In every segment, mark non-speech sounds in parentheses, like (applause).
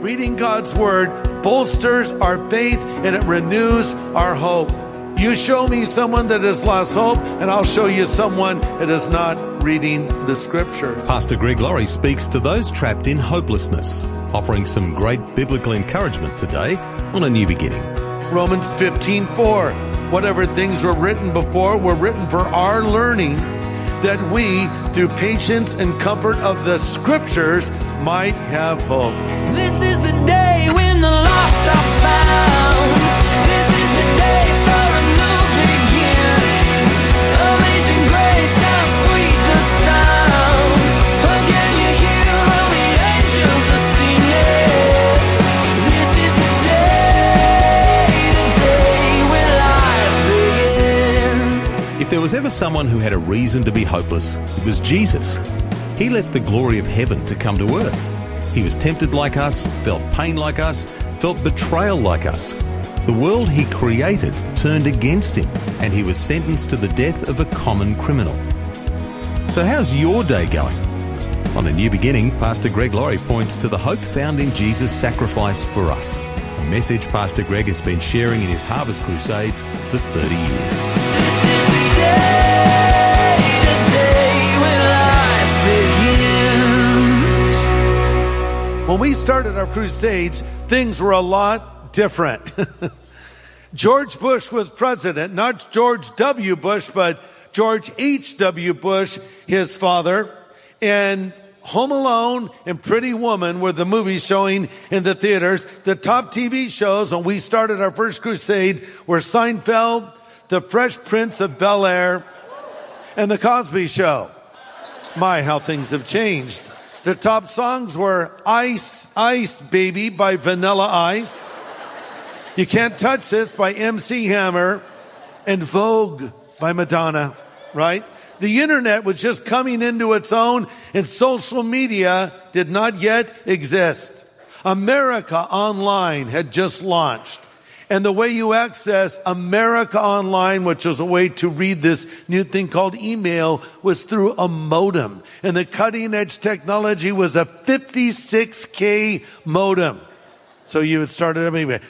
Reading God's Word bolsters our faith and it renews our hope. You show me someone that has lost hope, and I'll show you someone that is not reading the Scriptures. Pastor Greg Laurie speaks to those trapped in hopelessness, offering some great biblical encouragement today on a new beginning. Romans 15 4. Whatever things were written before were written for our learning, that we, through patience and comfort of the Scriptures, might have hope. This is the day when the lost are found. This is the day for a new beginning. Amazing grace, how sweet the sound. Again you hear all the angels are singing. This is the day, the day when life begins. If there was ever someone who had a reason to be hopeless, it was Jesus. He left the glory of heaven to come to earth. He was tempted like us, felt pain like us, felt betrayal like us. The world he created turned against him, and he was sentenced to the death of a common criminal. So, how's your day going? On A New Beginning, Pastor Greg Laurie points to the hope found in Jesus' sacrifice for us. A message Pastor Greg has been sharing in his Harvest Crusades for 30 years. When we started our crusades, things were a lot different. (laughs) George Bush was president, not George W. Bush, but George H.W. Bush, his father. And Home Alone and Pretty Woman were the movies showing in the theaters. The top TV shows when we started our first crusade were Seinfeld, The Fresh Prince of Bel Air, and The Cosby Show. My, how things have changed. The top songs were Ice, Ice Baby by Vanilla Ice. You Can't Touch This by MC Hammer and Vogue by Madonna, right? The internet was just coming into its own and social media did not yet exist. America Online had just launched. And the way you access America Online, which was a way to read this new thing called email, was through a modem. And the cutting edge technology was a 56K modem. So you would start it up anyway.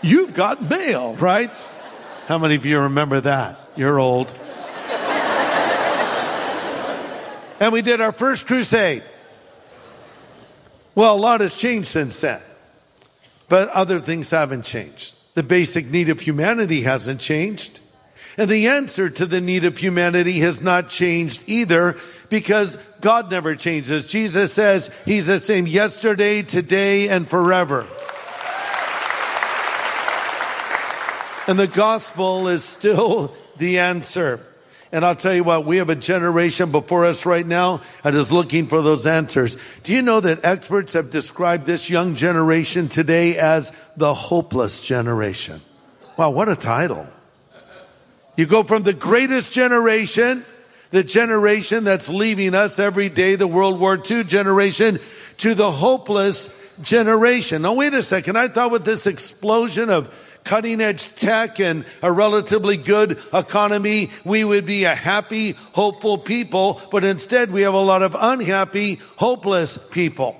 You've got mail, right? How many of you remember that? You're old. and we did our first crusade. Well, a lot has changed since then, but other things haven't changed. The basic need of humanity hasn't changed. And the answer to the need of humanity has not changed either because God never changes. Jesus says he's the same yesterday, today, and forever. And the gospel is still (laughs) the answer. And I'll tell you what, we have a generation before us right now that is looking for those answers. Do you know that experts have described this young generation today as the hopeless generation? Wow, what a title. You go from the greatest generation, the generation that's leaving us every day, the World War II generation, to the hopeless generation. Now wait a second. I thought with this explosion of cutting edge tech and a relatively good economy, we would be a happy, hopeful people, but instead we have a lot of unhappy, hopeless people.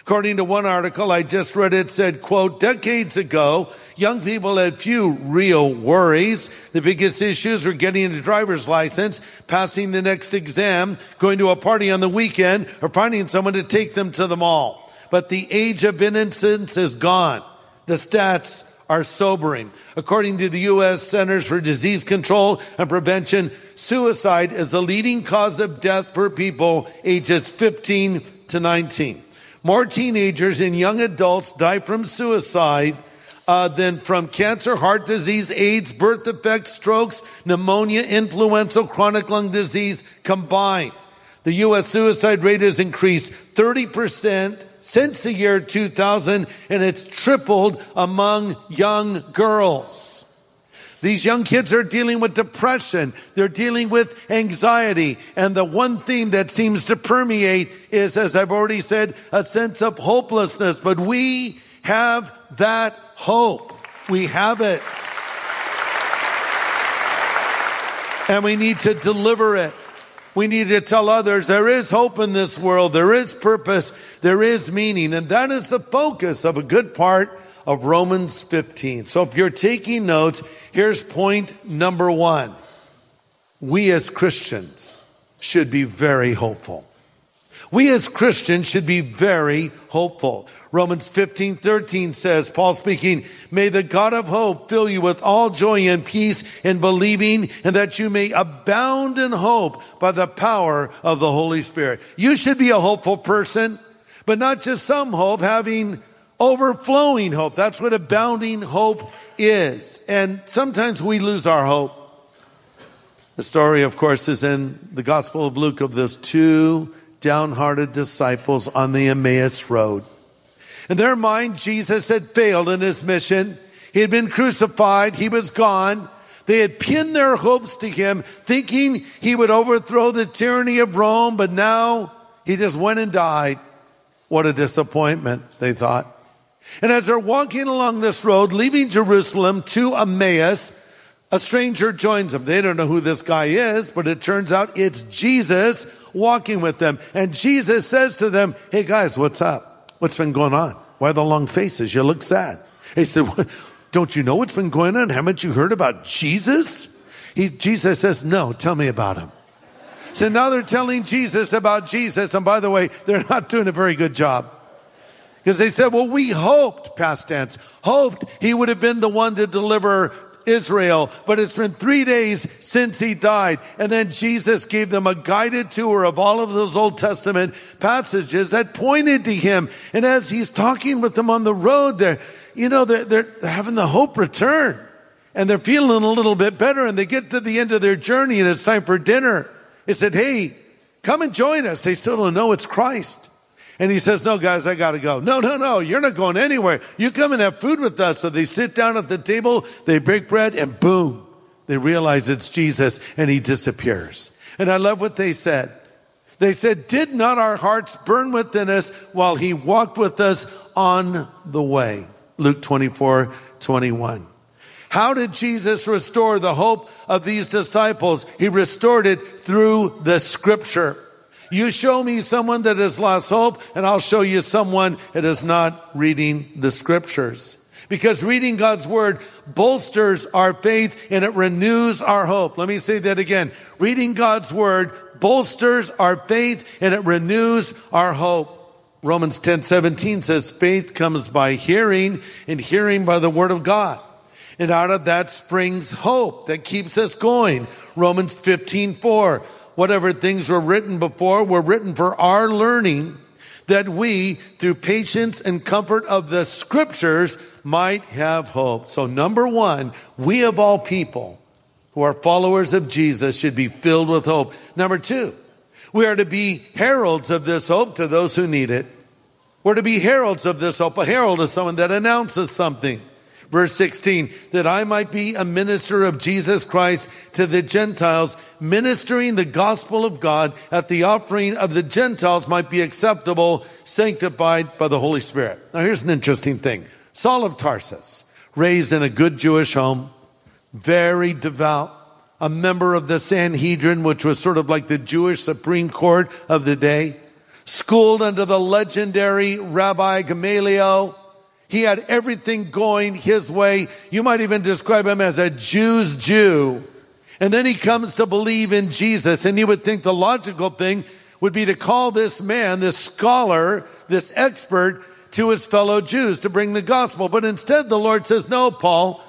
According to one article I just read, it said, quote, decades ago, young people had few real worries. The biggest issues were getting a driver's license, passing the next exam, going to a party on the weekend, or finding someone to take them to the mall. But the age of innocence is gone. The stats are sobering. According to the U.S. Centers for Disease Control and Prevention, suicide is the leading cause of death for people ages 15 to 19. More teenagers and young adults die from suicide uh, than from cancer, heart disease, AIDS, birth defects, strokes, pneumonia, influenza, chronic lung disease combined. The U.S. suicide rate has increased 30% since the year 2000 and it's tripled among young girls. These young kids are dealing with depression. They're dealing with anxiety. And the one theme that seems to permeate is, as I've already said, a sense of hopelessness. But we have that hope. We have it. And we need to deliver it. We need to tell others there is hope in this world. There is purpose. There is meaning. And that is the focus of a good part of Romans 15. So if you're taking notes, here's point number one. We as Christians should be very hopeful. We as Christians should be very hopeful. Romans 15, 13 says, Paul speaking, may the God of hope fill you with all joy and peace in believing and that you may abound in hope by the power of the Holy Spirit. You should be a hopeful person, but not just some hope, having overflowing hope. That's what abounding hope is. And sometimes we lose our hope. The story, of course, is in the Gospel of Luke of those two downhearted disciples on the Emmaus Road. In their mind, Jesus had failed in his mission. He had been crucified. He was gone. They had pinned their hopes to him, thinking he would overthrow the tyranny of Rome, but now he just went and died. What a disappointment, they thought. And as they're walking along this road, leaving Jerusalem to Emmaus, a stranger joins them. They don't know who this guy is, but it turns out it's Jesus walking with them. And Jesus says to them, Hey guys, what's up? What's been going on? Why the long faces? You look sad. He said, Don't you know what's been going on? Haven't you heard about Jesus? He, Jesus says, No, tell me about him. So now they're telling Jesus about Jesus. And by the way, they're not doing a very good job. Because they said, well, we hoped, past tense, hoped he would have been the one to deliver Israel, but it's been three days since he died. And then Jesus gave them a guided tour of all of those Old Testament passages that pointed to him. And as he's talking with them on the road, they're, you know, they're, they're, they're having the hope return and they're feeling a little bit better and they get to the end of their journey and it's time for dinner. He said, Hey, come and join us. They still don't know it's Christ. And he says, no, guys, I gotta go. No, no, no, you're not going anywhere. You come and have food with us. So they sit down at the table, they break bread, and boom, they realize it's Jesus and he disappears. And I love what they said. They said, did not our hearts burn within us while he walked with us on the way? Luke 24, 21. How did Jesus restore the hope of these disciples? He restored it through the scripture. You show me someone that has lost hope, and I'll show you someone that is not reading the scriptures. Because reading God's word bolsters our faith and it renews our hope. Let me say that again. Reading God's word bolsters our faith and it renews our hope. Romans 10 17 says, faith comes by hearing and hearing by the word of God. And out of that springs hope that keeps us going. Romans 15 4 whatever things were written before were written for our learning that we, through patience and comfort of the scriptures, might have hope. So number one, we of all people who are followers of Jesus should be filled with hope. Number two, we are to be heralds of this hope to those who need it. We're to be heralds of this hope. A herald is someone that announces something. Verse 16, that I might be a minister of Jesus Christ to the Gentiles, ministering the gospel of God at the offering of the Gentiles might be acceptable, sanctified by the Holy Spirit. Now here's an interesting thing. Saul of Tarsus, raised in a good Jewish home, very devout, a member of the Sanhedrin, which was sort of like the Jewish Supreme Court of the day, schooled under the legendary Rabbi Gamaliel, he had everything going his way. You might even describe him as a Jew's Jew. And then he comes to believe in Jesus. And you would think the logical thing would be to call this man, this scholar, this expert to his fellow Jews to bring the gospel. But instead the Lord says, no, Paul.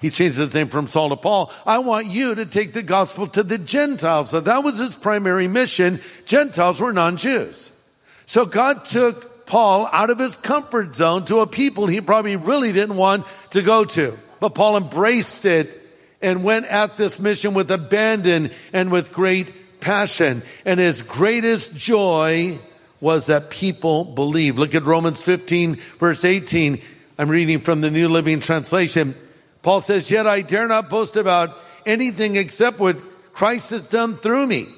He changed his name from Saul to Paul. I want you to take the gospel to the Gentiles. So that was his primary mission. Gentiles were non-Jews. So God took Paul out of his comfort zone to a people he probably really didn't want to go to. But Paul embraced it and went at this mission with abandon and with great passion and his greatest joy was that people believe. Look at Romans 15 verse 18. I'm reading from the New Living Translation. Paul says, yet I dare not boast about anything except what Christ has done through me,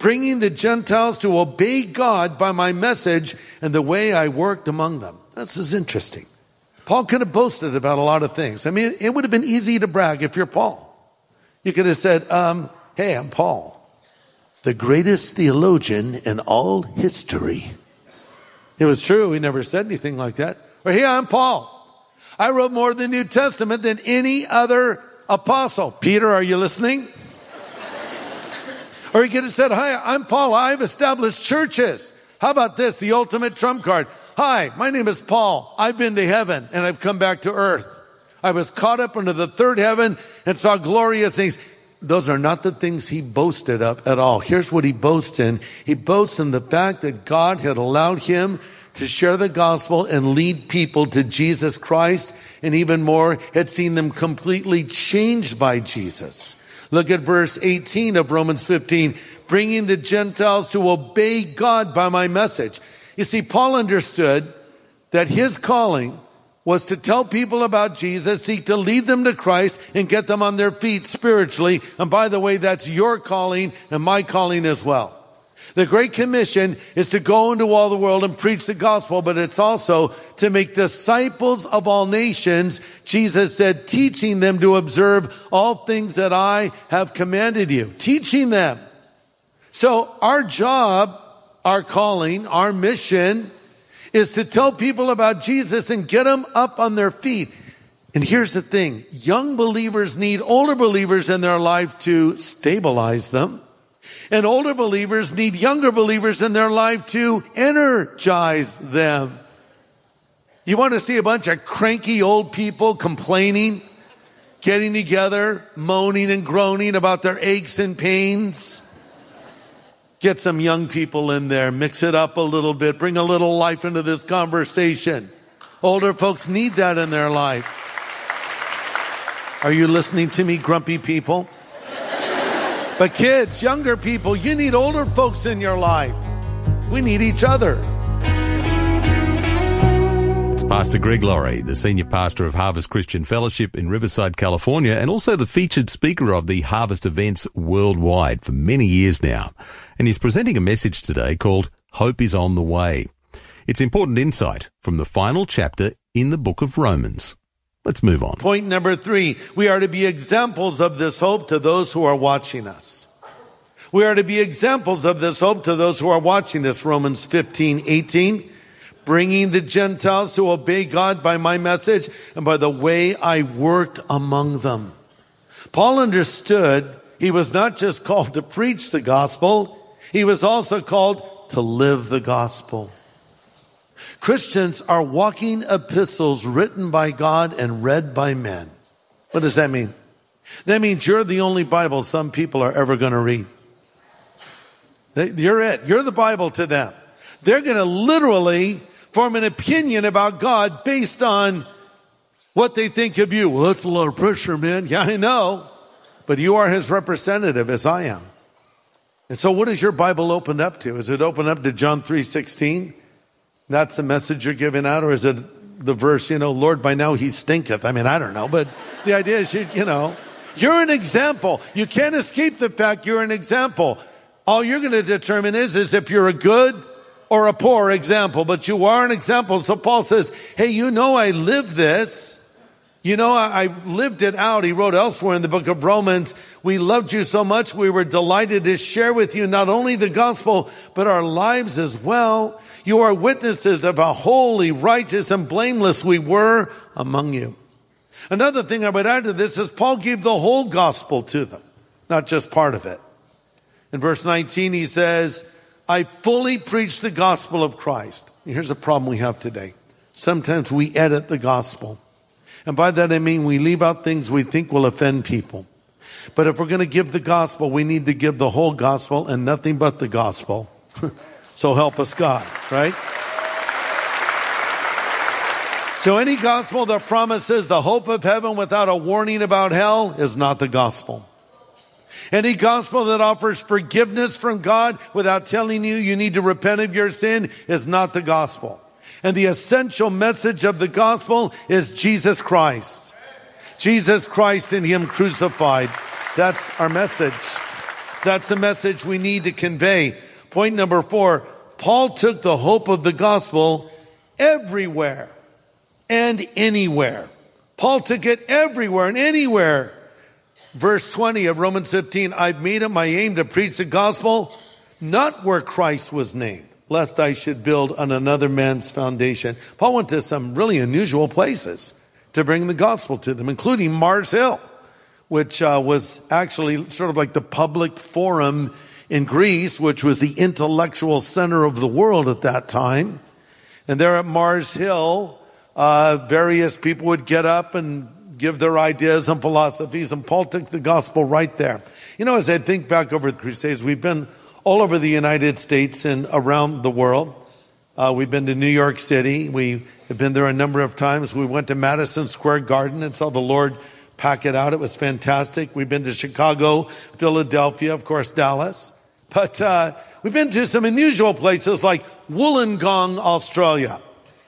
bringing the Gentiles to obey God by my message and the way I worked among them. This is interesting. Paul could have boasted about a lot of things. I mean, it would have been easy to brag if you're Paul. You could have said, um, hey, I'm Paul the greatest theologian in all history. It was true. He never said anything like that. Or here I'm Paul. I wrote more of the New Testament than any other apostle. Peter, are you listening? Or he could have said, hi, I'm Paul. I've established churches. How about this? The ultimate trump card. Hi, my name is Paul. I've been to heaven and I've come back to earth. I was caught up into the third heaven and saw glorious things those are not the things he boasted of at all. Here's what he boasts in. He boasts in the fact that God had allowed him to share the gospel and lead people to Jesus Christ and even more had seen them completely changed by Jesus. Look at verse 18 of Romans 15, bringing the Gentiles to obey God by my message. You see, Paul understood that his calling was to tell people about Jesus, seek to lead them to Christ and get them on their feet spiritually. And by the way, that's your calling and my calling as well. The Great Commission is to go into all the world and preach the gospel, but it's also to make disciples of all nations. Jesus said, teaching them to observe all things that I have commanded you. Teaching them. So our job, our calling, our mission is to tell people about Jesus and get them up on their feet. And here's the thing. Young believers need older believers in their life to stabilize them. And older believers need younger believers in their life to energize them. You want to see a bunch of cranky old people complaining, getting together, moaning and groaning about their aches and pains? Get some young people in there, mix it up a little bit, bring a little life into this conversation. Older folks need that in their life. Are you listening to me, grumpy people? But kids, younger people, you need older folks in your life. We need each other. It's Pastor Greg Laurie, the senior pastor of Harvest Christian Fellowship in Riverside, California, and also the featured speaker of the Harvest events worldwide for many years now and he's presenting a message today called Hope is on the Way. It's important insight from the final chapter in the book of Romans. Let's move on. Point number three. We are to be examples of this hope to those who are watching us. We are to be examples of this hope to those who are watching us. Romans 15, 18. Bringing the Gentiles to obey God by my message and by the way I worked among them. Paul understood he was not just called to preach the gospel, he was also called to live the gospel. Christians are walking epistles written by God and read by men. What does that mean? That means you're the only Bible some people are ever going to read. You're it. You're the Bible to them. They're going to literally form an opinion about God based on what they think of you. Well, that's a lot of pressure, man. Yeah, I know. But you are his representative as I am. And so what is your Bible opened up to? Is it open up to John 3.16? That's the message you're giving out? Or is it the verse, you know, Lord, by now he stinketh? I mean, I don't know, but the idea is, you, you know, you're an example. You can't escape the fact you're an example. All you're going to determine is, is if you're a good or a poor example, but you are an example. So Paul says, hey, you know I live this. You know, I, I, lived it out. He wrote elsewhere in the book of Romans, we loved you so much, we were delighted to share with you not only the gospel, but our lives as well. You are witnesses of how holy, righteous, and blameless we were among you. Another thing I would add to this is Paul gave the whole gospel to them, not just part of it. In verse 19, he says, I fully preach the gospel of Christ. Here's a problem we have today. Sometimes we edit the gospel. And by that I mean we leave out things we think will offend people. But if we're going to give the gospel, we need to give the whole gospel and nothing but the gospel. (laughs) so help us God, right? So any gospel that promises the hope of heaven without a warning about hell is not the gospel. Any gospel that offers forgiveness from God without telling you you need to repent of your sin is not the gospel. And the essential message of the gospel is Jesus Christ. Jesus Christ and Him crucified. That's our message. That's a message we need to convey. Point number four, Paul took the hope of the gospel everywhere and anywhere. Paul took it everywhere and anywhere. Verse 20 of Romans 15, I've made it my aim to preach the gospel, not where Christ was named, lest I should build on another man's foundation. Paul went to some really unusual places to bring the gospel to them, including Mars Hill, which uh, was actually sort of like the public forum in Greece, which was the intellectual center of the world at that time. And there at Mars Hill, uh, various people would get up and give their ideas and philosophies, and Paul took the gospel right there. You know, as I think back over the Crusades, we've been all over the United States and around the world. Uh, we've been to New York City. We have been there a number of times. We went to Madison Square Garden and saw the Lord pack it out. It was fantastic. We've been to Chicago, Philadelphia, of course, Dallas. But uh, we've been to some unusual places like Wollongong, Australia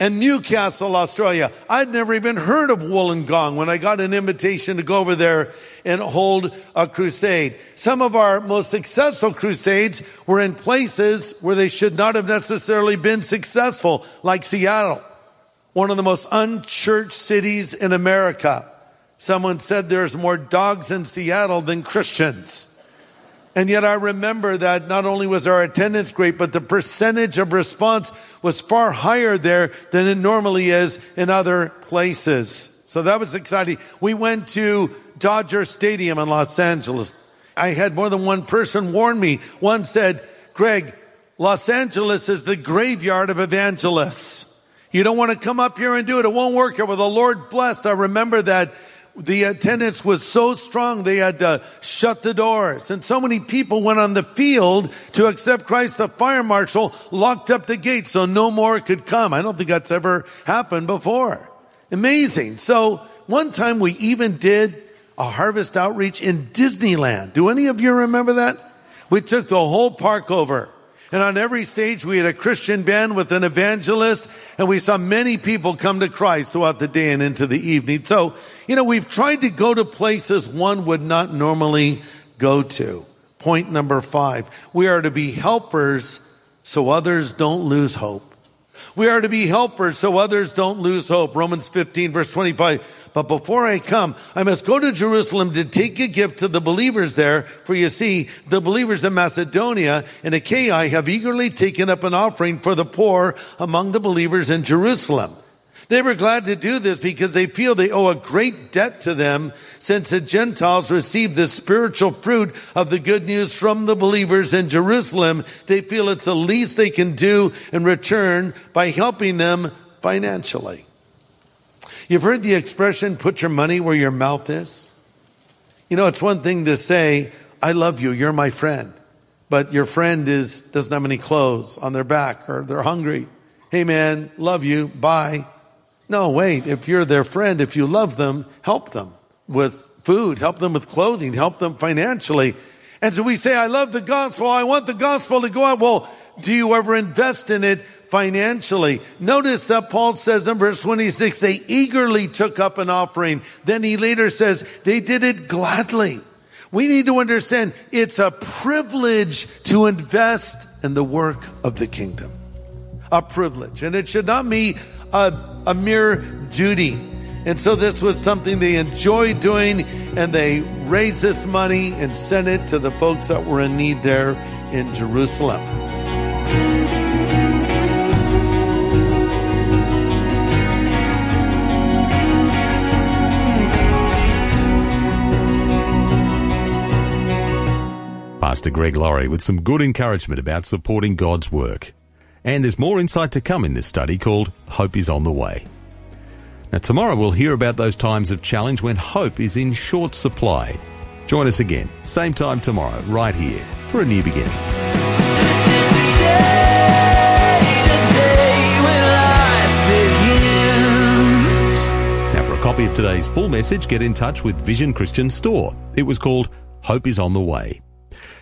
and Newcastle, Australia. I'd never even heard of Wollongong when I got an invitation to go over there and hold a crusade. Some of our most successful crusades were in places where they should not have necessarily been successful, like Seattle, one of the most unchurched cities in America. Someone said there's more dogs in Seattle than Christians. And yet I remember that not only was our attendance great, but the percentage of response was far higher there than it normally is in other places. So that was exciting. We went to Dodger Stadium in Los Angeles. I had more than one person warn me. One said, Greg, Los Angeles is the graveyard of evangelists. You don't want to come up here and do it. It won't work here. Well, the Lord blessed. I remember that the attendance was so strong they had to shut the doors. And so many people went on the field to accept Christ. The fire marshal locked up the gate so no more could come. I don't think that's ever happened before. Amazing. So one time we even did a harvest outreach in Disneyland. Do any of you remember that? We took the whole park over. And on every stage, we had a Christian band with an evangelist, and we saw many people come to Christ throughout the day and into the evening. So, you know, we've tried to go to places one would not normally go to. Point number five. We are to be helpers so others don't lose hope. We are to be helpers so others don't lose hope. Romans 15 verse 25. But before I come, I must go to Jerusalem to take a gift to the believers there. For you see, the believers in Macedonia and Achaia have eagerly taken up an offering for the poor among the believers in Jerusalem. They were glad to do this because they feel they owe a great debt to them since the Gentiles received the spiritual fruit of the good news from the believers in Jerusalem. They feel it's the least they can do in return by helping them financially. You've heard the expression, put your money where your mouth is. You know, it's one thing to say, I love you, you're my friend. But your friend is, doesn't have any clothes on their back or they're hungry. Hey man, love you, bye. No, wait, if you're their friend, if you love them, help them with food, help them with clothing, help them financially. And so we say, I love the gospel, I want the gospel to go out. Well, do you ever invest in it financially? Notice that Paul says in verse 26, they eagerly took up an offering. Then he later says, they did it gladly. We need to understand it's a privilege to invest in the work of the kingdom. A privilege. And it should not be a, a mere duty. And so this was something they enjoyed doing and they raised this money and sent it to the folks that were in need there in Jerusalem. Pastor Greg Laurie with some good encouragement about supporting God's work. And there's more insight to come in this study called Hope is on the Way. Now, tomorrow we'll hear about those times of challenge when hope is in short supply. Join us again, same time tomorrow, right here, for a new beginning. Copy of today's full message, get in touch with Vision Christian Store. It was called Hope is on the way.